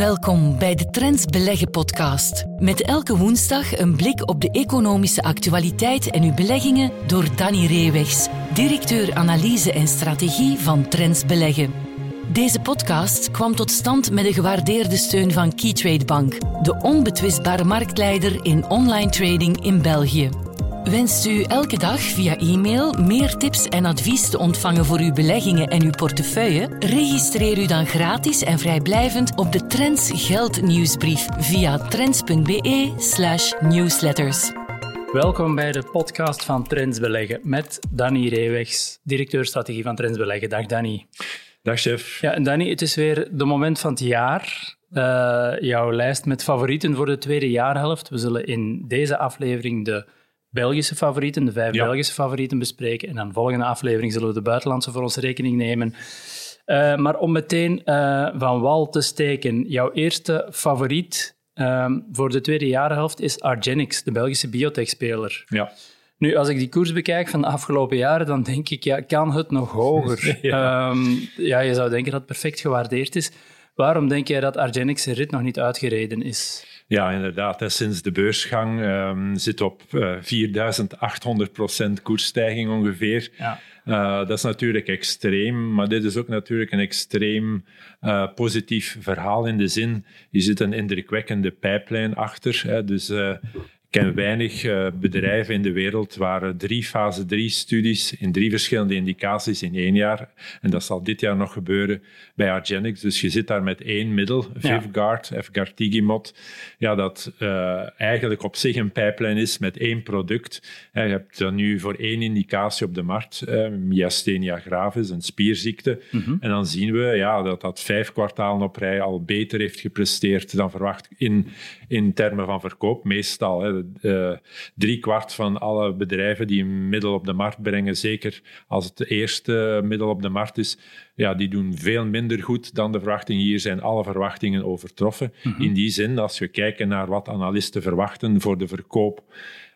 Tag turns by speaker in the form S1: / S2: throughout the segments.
S1: Welkom bij de Trends Beleggen podcast. Met elke woensdag een blik op de economische actualiteit en uw beleggingen door Danny Reewegs, directeur analyse en strategie van Trends Beleggen. Deze podcast kwam tot stand met de gewaardeerde steun van Keytrade Bank, de onbetwistbare marktleider in online trading in België. Wenst u elke dag via e-mail meer tips en advies te ontvangen voor uw beleggingen en uw portefeuille? Registreer u dan gratis en vrijblijvend op de Trends Geld nieuwsbrief via trends.be/newsletters.
S2: Welkom bij de podcast van Trends Beleggen met Danny Reewegs, directeur strategie van Trends Beleggen. Dag Danny.
S3: Dag chef.
S2: Ja, en Danny, het is weer de moment van het jaar. Uh, jouw lijst met favorieten voor de tweede jaarhelft. We zullen in deze aflevering de Belgische favorieten, de vijf Belgische favorieten bespreken. En dan de volgende aflevering zullen we de buitenlandse voor onze rekening nemen. Uh, maar om meteen uh, van wal te steken, jouw eerste favoriet um, voor de tweede jaarhelft is Argenix, de Belgische biotechspeler.
S3: Ja.
S2: Nu, als ik die koers bekijk van de afgelopen jaren, dan denk ik, ja, kan het nog hoger? ja. Um, ja, je zou denken dat het perfect gewaardeerd is. Waarom denk jij dat Argenix zijn rit nog niet uitgereden is?
S3: Ja, inderdaad. Hè. Sinds de beursgang um, zit op uh, 4800% koersstijging ongeveer.
S2: Ja.
S3: Uh, dat is natuurlijk extreem, maar dit is ook natuurlijk een extreem uh, positief verhaal in de zin, je zit een indrukwekkende pijplijn achter. Hè. Dus ken weinig uh, bedrijven in de wereld waar drie fase 3 studies in drie verschillende indicaties in één jaar. En dat zal dit jaar nog gebeuren bij Argenix. Dus je zit daar met één middel, Vivguard, ja. Efgartigimod. Ja, dat uh, eigenlijk op zich een pijplijn is met één product. je hebt dan nu voor één indicatie op de markt, myasthenia gravis, een spierziekte.
S2: Mm -hmm.
S3: En dan zien we ja, dat dat vijf kwartalen op rij al beter heeft gepresteerd dan verwacht in, in termen van verkoop. Meestal, hè, uh, drie kwart van alle bedrijven die een middel op de markt brengen, zeker als het de eerste middel op de markt is, ja, die doen veel minder goed dan de verwachtingen. Hier zijn alle verwachtingen overtroffen.
S2: Mhm.
S3: Mm -hmm. In die zin, als we kijken naar wat analisten verwachten voor de verkoop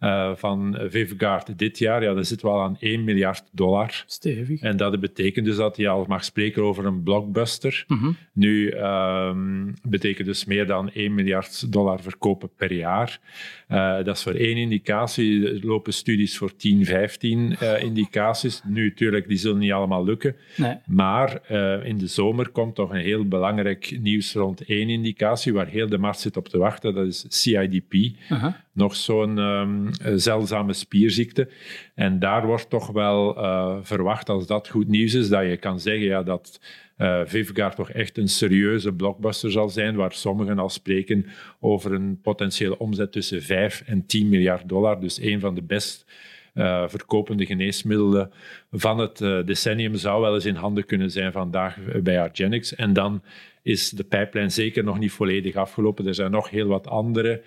S3: uh, van Vivguard dit jaar, ja, dan zitten we al aan 1 miljard dollar.
S2: Stevig.
S3: En dat betekent dus dat je al mag spreken over een blockbuster.
S2: Mm -hmm.
S3: Nu um, betekent dus meer dan 1 miljard dollar verkopen per jaar. Uh, dat is voor één indicatie. Er lopen studies voor 10, 15 uh, indicaties. Nu, natuurlijk, die zullen niet allemaal lukken.
S2: Nee.
S3: Maar in de zomer komt toch een heel belangrijk nieuws rond één indicatie, waar heel de markt zit op te wachten. Dat is CIDP.
S2: -huh.
S3: Nog zo'n um, zeldzame spierziekte. En daar wordt toch wel uh, verwacht, als dat goed nieuws is, dat je kan zeggen ja, dat uh, Vivgaard toch echt een serieuze blockbuster zal zijn, waar sommigen al spreken over een potentiële omzet tussen 5 en 10 miljard dollar. Dus een van de best verkopende geneesmiddelen van het decennium zou wel eens in handen kunnen zijn vandaag bij Argenix. En dan is de pijplijn zeker nog niet volledig afgelopen. Er zijn nog heel wat andere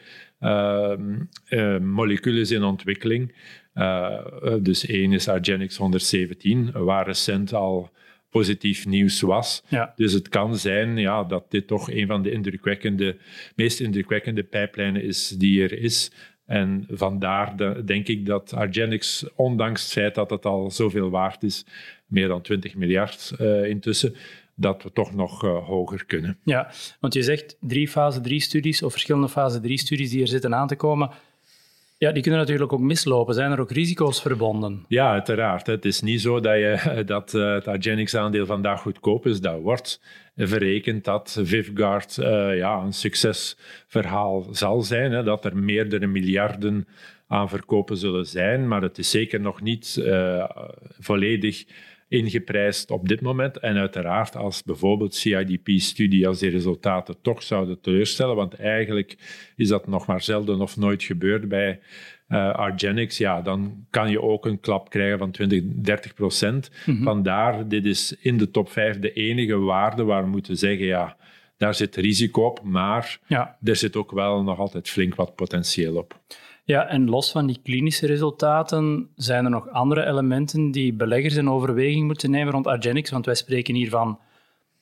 S3: moleculen in ontwikkeling. Uh, dus één is Argenix 117, waar recent al positief nieuws was.
S2: Ja.
S3: Dus het kan zijn ja, dat dit toch een van de indrukwekkende, meest indrukwekkende pijplijnen is die er is. En vandaar de, denk ik dat Argenix, ondanks het feit dat het al zoveel waard is, meer dan 20 miljard uh, intussen, dat we toch nog uh, hoger kunnen.
S2: Ja, want je zegt drie fase 3 studies of verschillende fase 3 studies die er zitten aan te komen. Ja, die kunnen natuurlijk ook mislopen. Zijn er ook risico's verbonden?
S3: Ja, uiteraard. Het is niet zo dat, je, dat uh, het Argenix-aandeel vandaag goedkoop is. Dat wordt verrekend dat Vivguard uh, ja, een succesverhaal zal zijn. Hè, dat er meerdere miljarden aan verkopen zullen zijn. Maar het is zeker nog niet uh, volledig ingeprijsd op dit moment. En uiteraard als bijvoorbeeld CIDP-studie, als die resultaten toch zouden teleurstellen, want eigenlijk is dat nog maar zelden of nooit gebeurd bij uh, Argenix, ja, dan kan je ook een klap krijgen van 20, 30 procent.
S2: Mm -hmm.
S3: Vandaar, dit is in de top 5 de enige waarde waar we moeten zeggen, ja, daar zit risico op, maar
S2: ja.
S3: er zit ook wel nog altijd flink wat potentieel op.
S2: Ja, en los van die klinische resultaten, zijn er nog andere elementen die beleggers in overweging moeten nemen rond Argenix? Want wij spreken hier van,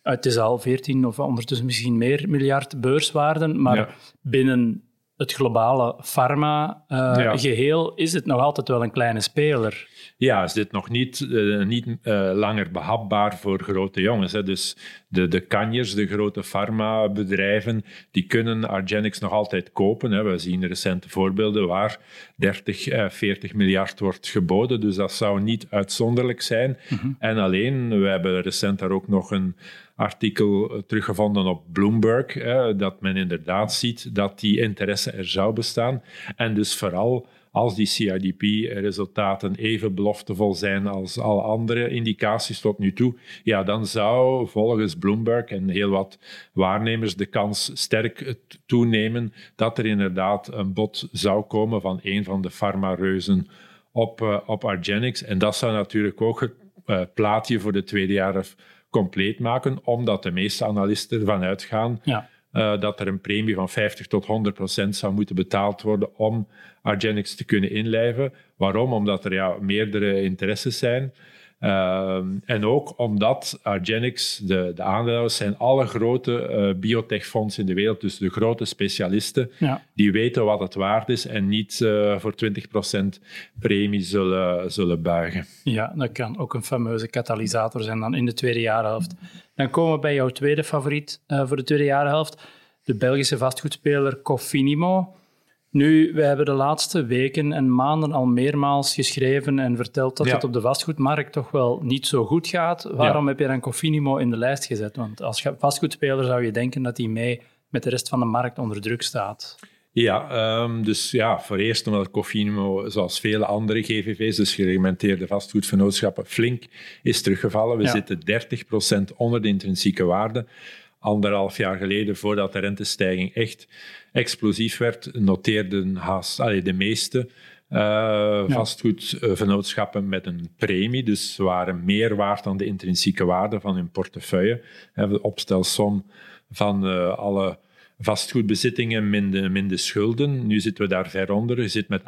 S2: het is al 14 of ondertussen misschien meer miljard beurswaarden, maar
S3: ja.
S2: binnen het globale pharma-geheel uh, ja. is het nog altijd wel een kleine speler.
S3: Ja, is dit nog niet, uh, niet uh, langer behapbaar voor grote jongens. Hè? Dus de, de kanjers, de grote farmabedrijven, die kunnen Argenix nog altijd kopen. Hè. We zien recente voorbeelden waar 30, eh, 40 miljard wordt geboden. Dus dat zou niet uitzonderlijk zijn. En alleen, we hebben recent daar ook nog een artikel teruggevonden op Bloomberg, hè, dat men inderdaad ziet dat die interesse er zou bestaan. En dus vooral als die CIDP-resultaten even beloftevol zijn als alle andere indicaties tot nu toe, ja, dan zou volgens Bloomberg en heel wat waarnemers de kans sterk toenemen dat er inderdaad een bod zou komen van een van de farmareuzen op, uh, op Argenix. En dat zou natuurlijk ook het uh, plaatje voor de tweede jaar compleet maken, omdat de meeste analisten ervan uitgaan ja. Uh, dat er een premie van 50 tot 100 procent zou moeten betaald worden om Argenix te kunnen inlijven. Waarom? Omdat er ja, meerdere interesses zijn. Uh, en ook omdat Argenix, de, de aandeelhouders, zijn alle grote uh, biotechfondsen in de wereld, dus de grote specialisten, ja. die weten wat het waard is en niet uh, voor 20% premie zullen, zullen buigen.
S2: Ja, dat kan ook een fameuze katalysator zijn dan in de tweede jaarhelft. Dan komen we bij jouw tweede favoriet uh, voor de tweede jaarhelft, de Belgische vastgoedspeler Cofinimo. Nu, we hebben de laatste weken en maanden al meermaals geschreven en verteld dat ja. het op de vastgoedmarkt toch wel niet zo goed gaat. Waarom ja. heb je dan Cofinimo in de lijst gezet? Want als vastgoedspeler zou je denken dat hij mee met de rest van de markt onder druk staat.
S3: Ja, um, dus ja, voor eerst omdat Cofinimo, zoals vele andere GVV's, dus gereglementeerde vastgoedvernootschappen, flink is teruggevallen. We ja. zitten 30% onder de intrinsieke waarde. Anderhalf jaar geleden, voordat de rentestijging echt explosief werd, noteerden haast, allee, de meeste uh, ja. vastgoedvernootschappen met een premie. Dus ze waren meer waard dan de intrinsieke waarde van hun portefeuille. De opstelsom van uh, alle vastgoedbezittingen minder, minder schulden. Nu zitten we daar ver onder. Je zit met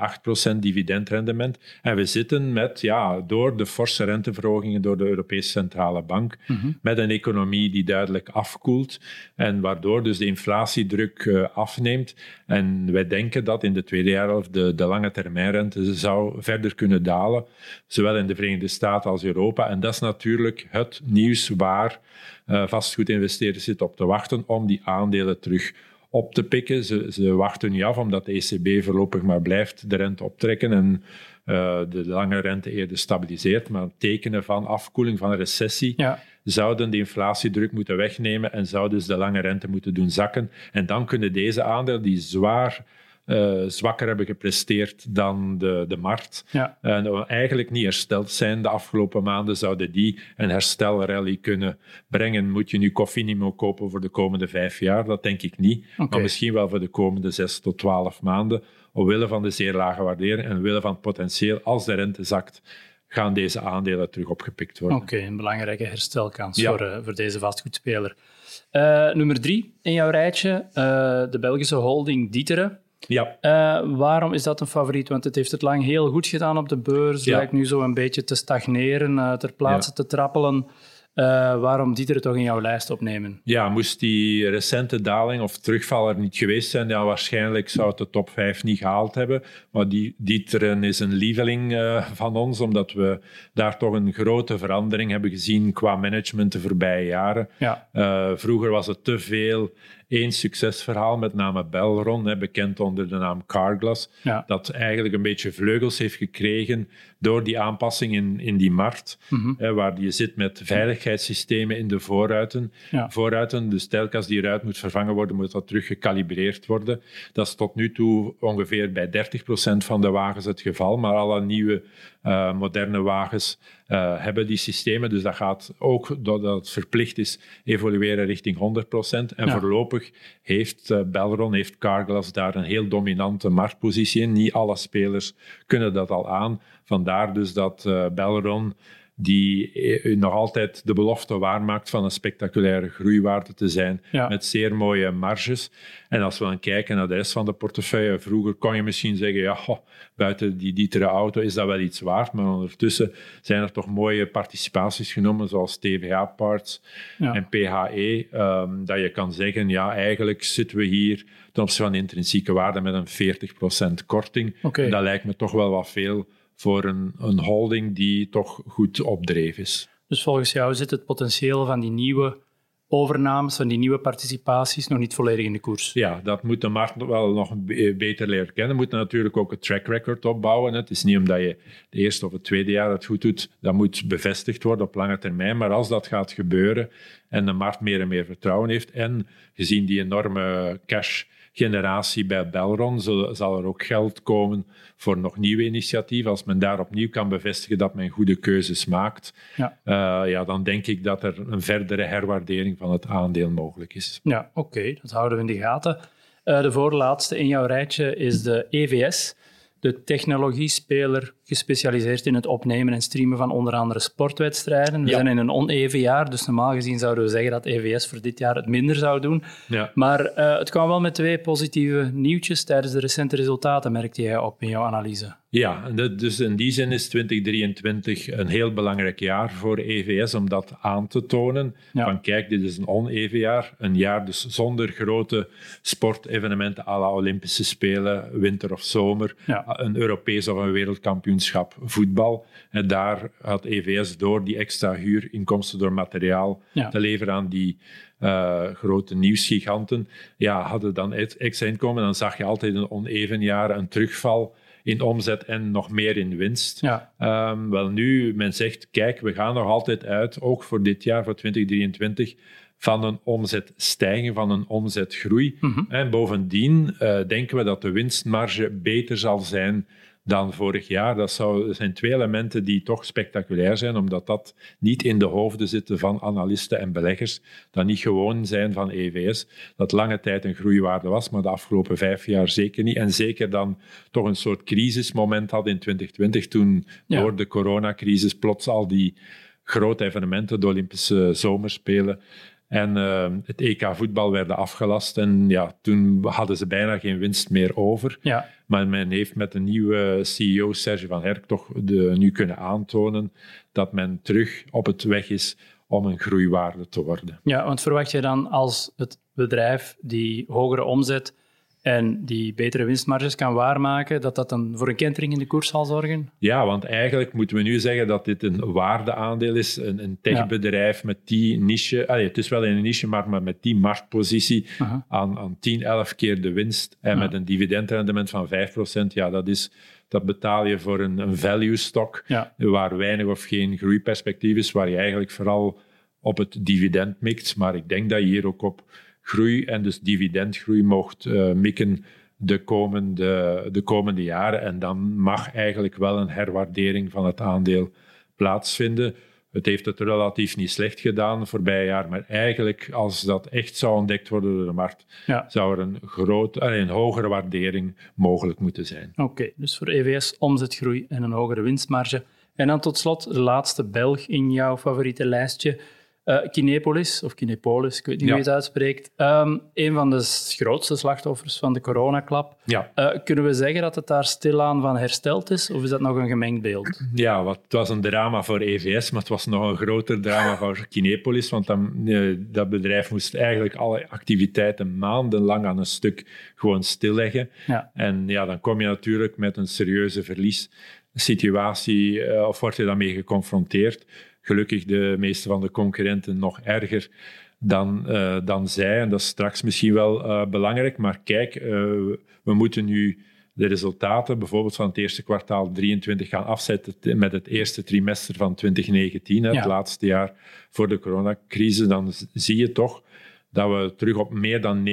S3: 8% dividendrendement. En we zitten met, ja, door de forse renteverhogingen door de Europese Centrale Bank, mm -hmm. met een economie die duidelijk afkoelt. En waardoor dus de inflatiedruk uh, afneemt. En wij denken dat in de tweede jaarhelft de, de lange termijnrente zou verder kunnen dalen, zowel in de Verenigde Staten als Europa. En dat is natuurlijk het nieuws waar vastgoedinvesteerders zitten op te wachten om die aandelen terug op te pikken. Ze, ze wachten nu af omdat de ECB voorlopig maar blijft de rente optrekken en uh, de lange rente eerder stabiliseert. Maar tekenen van afkoeling, van recessie, ja. zouden de inflatiedruk moeten wegnemen en zouden dus de lange rente moeten doen zakken. En dan kunnen deze aandelen, die zwaar uh, zwakker hebben gepresteerd dan de, de markt. Ja. En eigenlijk niet hersteld zijn de afgelopen maanden, zouden die een herstelrally kunnen brengen. Moet je nu Cofinimo kopen voor de komende vijf jaar? Dat denk ik niet. Okay. Maar misschien wel voor de komende zes tot twaalf maanden, omwille van de zeer lage waardering en omwille van het potentieel als de rente zakt gaan deze aandelen terug opgepikt worden.
S2: Oké, okay, een belangrijke herstelkans ja. voor, uh, voor deze vastgoedspeler. Uh, nummer drie in jouw rijtje, uh, de Belgische holding Dieteren. Ja. Uh, waarom is dat een favoriet? Want het heeft het lang heel goed gedaan op de beurs. Ja. Lijkt nu zo een beetje te stagneren, uh, ter plaatse ja. te trappelen. Uh, waarom die er toch in jouw lijst opnemen?
S3: Ja, moest die recente daling of terugval er niet geweest zijn, ja, waarschijnlijk zou het de top 5 niet gehaald hebben. Maar die, Dieteren is een lieveling uh, van ons, omdat we daar toch een grote verandering hebben gezien qua management de voorbije jaren. Ja. Uh, vroeger was het te veel één succesverhaal, met name Belron, hè, bekend onder de naam Carglass, ja. dat eigenlijk een beetje vleugels heeft gekregen door die aanpassing in, in die markt, mm -hmm. hè, waar je zit met veiligheidssystemen in de voorruiten. Ja. voorruiten. Dus telkens die ruit moet vervangen worden, moet dat terug gecalibreerd worden. Dat is tot nu toe ongeveer bij 30% van de wagens het geval, maar alle nieuwe uh, moderne wagens uh, hebben die systemen. Dus dat gaat ook, doordat het verplicht is, evolueren richting 100%. En ja. voorlopig heeft uh, Belron, heeft Carglass daar een heel dominante marktpositie in. Niet alle spelers kunnen dat al aan. Vandaar dus dat Belron die nog altijd de belofte waarmaakt van een spectaculaire groeiwaarde te zijn, ja. met zeer mooie marges. En als we dan kijken naar de rest van de portefeuille, vroeger kon je misschien zeggen, ja, buiten die dietere auto is dat wel iets waard, maar ondertussen zijn er toch mooie participaties genomen, zoals TVA Parts ja. en PHE, um, dat je kan zeggen, ja, eigenlijk zitten we hier ten opzichte van de intrinsieke waarde met een 40% korting. Okay. Dat lijkt me toch wel wat veel voor een, een holding die toch goed op dreef is.
S2: Dus volgens jou zit het potentieel van die nieuwe overnames, van die nieuwe participaties, nog niet volledig in de koers.
S3: Ja, dat moet de markt wel nog beter leren kennen. Moet natuurlijk ook een track record opbouwen. Het is niet omdat je de eerste of het tweede jaar het goed doet, dat moet bevestigd worden op lange termijn. Maar als dat gaat gebeuren en de markt meer en meer vertrouwen heeft en gezien die enorme cash generatie bij Belron zal er ook geld komen voor nog nieuwe initiatieven. Als men daar opnieuw kan bevestigen dat men goede keuzes maakt, ja. Uh, ja, dan denk ik dat er een verdere herwaardering van het aandeel mogelijk is.
S2: Ja, oké, dat houden we in de gaten. Uh, de voorlaatste in jouw rijtje is de EVS de technologiespeler gespecialiseerd in het opnemen en streamen van onder andere sportwedstrijden. We zijn in een oneven jaar, dus normaal gezien zouden we zeggen dat EVS voor dit jaar het minder zou doen. Ja. Maar uh, het kwam wel met twee positieve nieuwtjes tijdens de recente resultaten, merkte jij op in jouw analyse.
S3: Ja, dus in die zin is 2023 een heel belangrijk jaar voor EVS om dat aan te tonen. Van kijk, dit is een oneven jaar. Een jaar dus zonder grote sportevenementen à la Olympische Spelen, winter of zomer. Een Europees of een voetbal. En daar had EVS door die extra huurinkomsten door materiaal te leveren aan die uh, grote nieuwsgiganten. Ja, hadden dan extra inkomen, dan zag je altijd een oneven jaar, een terugval in omzet en nog meer in winst. Ja. Um, wel nu, men zegt, kijk, we gaan nog altijd uit, ook voor dit jaar, voor 2023, van een omzetstijging, van een omzetgroei. Mm En bovendien uh, denken we dat de winstmarge beter zal zijn dan vorig jaar. Dat, zou, zijn twee elementen die toch spectaculair zijn, omdat dat niet in de hoofden zitten van analisten en beleggers, dat niet gewoon zijn van EVS, dat lange tijd een groeiwaarde was, maar de afgelopen vijf jaar zeker niet. En zeker dan toch een soort crisismoment had in 2020, toen door de coronacrisis plots al die grote evenementen, de Olympische Zomerspelen, en uh, het EK voetbal werden afgelast en ja, toen hadden ze bijna geen winst meer over. Ja. Maar men heeft met de nieuwe CEO Serge van Herk toch de, nu kunnen aantonen dat men terug op het weg is om een groeiwaarde te worden.
S2: Ja, want verwacht je dan als het bedrijf die hogere omzet en die betere winstmarges kan waarmaken, dat dat dan voor een kentering in de koers zal zorgen?
S3: Ja, want eigenlijk moeten we nu zeggen dat dit een waardeaandeel is, een, een techbedrijf met die niche, allee, het is wel in een niche, maar, maar met die marktpositie aan, aan 10, 11 keer de winst en met een dividendrendement van 5%, ja, dat is dat betaal je voor een, een value stock, waar weinig of geen groeiperspectief is, waar je eigenlijk vooral op het dividend mikt. Maar ik denk dat je hier ook op groei en dus dividendgroei mocht uh, mikken de komende, de komende jaren. En dan mag eigenlijk wel een herwaardering van het aandeel plaatsvinden. Het heeft het relatief niet slecht gedaan voorbije jaar, maar eigenlijk als dat echt zou ontdekt worden door de markt, zou er een, groot, een hogere waardering mogelijk moeten zijn.
S2: Oké, dus voor EVS omzetgroei en een hogere winstmarge. En dan tot slot de laatste Belg in jouw favoriete lijstje. Uh, Kinepolis, of Kinepolis, ik weet niet hoe je het uitspreekt. Um, een van de grootste slachtoffers van de coronaklap. Ja. Uh, kunnen we zeggen dat het daar stilaan van hersteld is, of is dat nog een gemengd beeld?
S3: Ja, wat, het was een drama voor EVS, maar het was nog een groter drama voor Kinepolis, want dan, uh, dat bedrijf moest eigenlijk alle activiteiten maandenlang aan een stuk gewoon stilleggen. Ja. En ja, dan kom je natuurlijk met een serieuze verliessituatie, of word je daarmee geconfronteerd gelukkig de meeste van de concurrenten nog erger dan, uh, dan zij. En dat is straks misschien wel uh, belangrijk. Maar kijk, uh, we moeten nu de resultaten, bijvoorbeeld van het eerste kwartaal 23, gaan afzetten met het eerste trimester van 2019, het laatste jaar voor de coronacrisis. Dan zie je toch dat we terug op meer dan 90%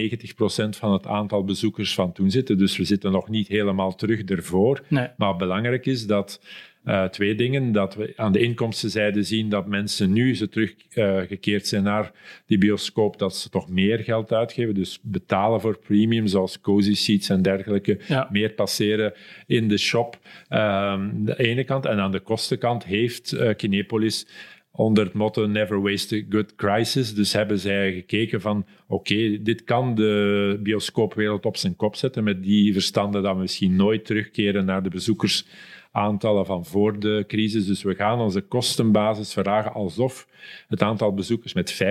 S3: van het aantal bezoekers van toen zitten. Dus we zitten nog niet helemaal terug ervoor. Nee. Maar belangrijk is dat uh, twee dingen. Dat we aan de inkomstenzijde zien dat mensen nu ze teruggekeerd uh, zijn naar die bioscoop, dat ze toch meer geld uitgeven. Dus betalen voor premium, zoals cozy seats en dergelijke. Meer passeren in de shop. Uh, de ene kant. En aan de kostenkant heeft uh, Kinepolis onder het motto Never Waste a Good Crisis. Dus hebben zij gekeken van oké, dit kan de bioscoopwereld op zijn kop zetten met die verstanden dat we misschien nooit terugkeren naar de bezoekers aantallen van voor de crisis. Dus we gaan onze kostenbasis verlagen alsof het aantal bezoekers met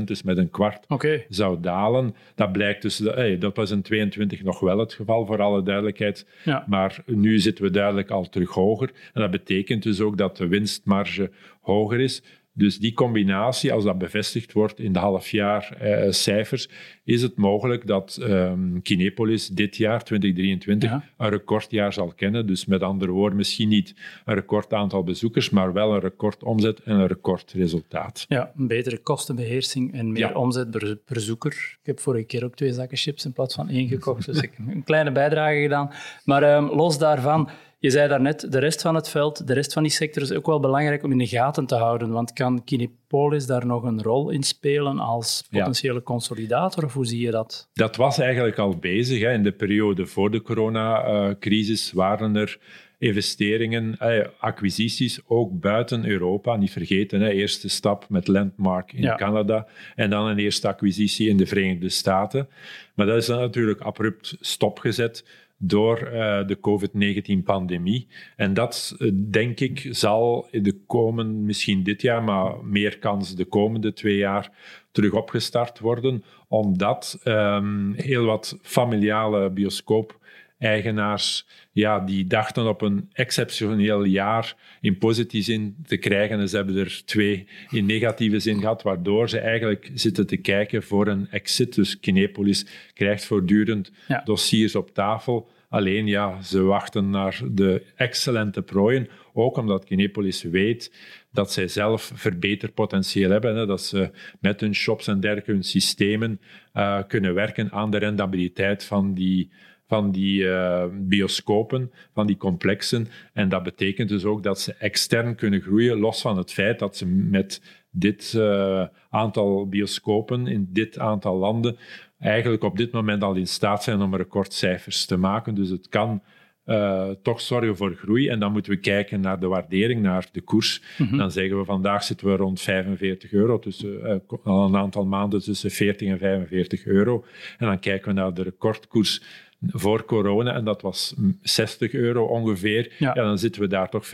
S3: 25% dus met een kwart, zou dalen. Dat blijkt dus, hey, dat was in 22 nog wel het geval, voor alle duidelijkheid. Maar nu zitten we duidelijk al terug hoger. En dat betekent dus ook dat de winstmarge hoger is. Dus die combinatie, als dat bevestigd wordt in de halfjaarcijfers, uh, is het mogelijk dat um, Kinepolis dit jaar, 2023, een recordjaar zal kennen. Dus met andere woorden, misschien niet een record aantal bezoekers, maar wel een record omzet en een recordresultaat.
S2: Ja, een betere kostenbeheersing en meer omzet per bezoeker. Ik heb vorige keer ook twee zakken chips in plaats van één gekocht, dus ik heb een kleine bijdrage gedaan. Maar um, los daarvan, je zei daarnet, de rest van het veld, de rest van die sector is ook wel belangrijk om in de gaten te houden. Want kan Kinepolis daar nog een rol in spelen als potentiële consolidator? Of hoe zie je dat?
S3: Dat was eigenlijk al bezig. Hè. In de periode voor de coronacrisis waren er investeringen, eh, acquisities, ook buiten Europa. Niet vergeten, hè, eerste stap met Landmark in Canada en dan een eerste acquisitie in de Verenigde Staten. Maar dat is dan natuurlijk abrupt stopgezet door uh, de COVID-19-pandemie. En dat, uh, denk ik, zal de komende, misschien dit jaar, maar meer kans de komende twee jaar terug opgestart worden, omdat um, heel wat familiale bioscoop eigenaars ja, die dachten op een exceptioneel jaar in positieve zin te krijgen. En ze hebben er twee in negatieve zin gehad, waardoor ze eigenlijk zitten te kijken voor een exit. Dus Kinepolis krijgt voortdurend dossiers op tafel. Alleen ja, ze wachten naar de excellente prooien. Ook omdat Kinepolis weet dat zij zelf verbeterpotentieel hebben. Hè, dat ze met hun shops en dergelijke, hun systemen uh, kunnen werken aan de rendabiliteit van die van die uh, bioscopen, van die complexen. En dat betekent dus ook dat ze extern kunnen groeien, los van het feit dat ze met dit uh, aantal bioscopen in dit aantal landen eigenlijk op dit moment al in staat zijn om recordcijfers te maken. Dus het kan uh, toch zorgen voor groei. En dan moeten we kijken naar de waardering, naar de koers. Mm Dan zeggen we vandaag zitten we rond 45 euro, tussen, uh, al een aantal maanden tussen 40 en 45 euro. En dan kijken we naar de recordkoers voor corona, en dat was 60 euro ongeveer, ja. dan zitten we daar toch 25%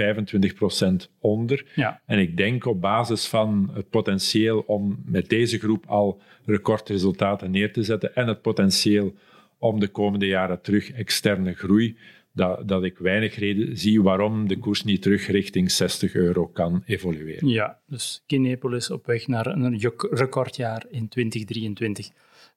S3: onder.
S2: Ja.
S3: En ik denk op basis van het potentieel om met deze groep al recordresultaten neer te zetten en het potentieel om de komende jaren terug externe groei, dat, dat ik weinig reden zie waarom de koers niet terug richting 60 euro kan evolueren.
S2: Ja, dus Kinepolis op weg naar een recordjaar in 2023.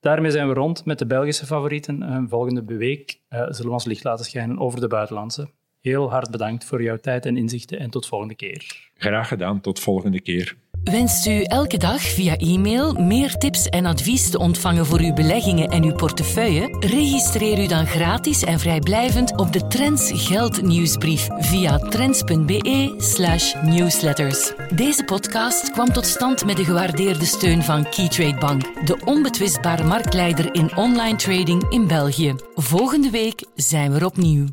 S2: Daarmee zijn we rond met de Belgische favorieten. volgende week uh, zullen we ons licht laten schijnen over de buitenlandse. Heel hard bedankt voor jouw tijd en inzichten en tot volgende keer.
S3: Graag gedaan, tot volgende keer.
S1: Wenst u elke dag via e-mail meer tips en advies te ontvangen voor uw beleggingen en uw portefeuille? Registreer u dan gratis en vrijblijvend op de Trends Geld nieuwsbrief via trends.be/slash newsletters. Deze podcast kwam tot stand met de gewaardeerde steun van Keytrade Bank, de onbetwistbare marktleider in online trading in België. Volgende week zijn we opnieuw.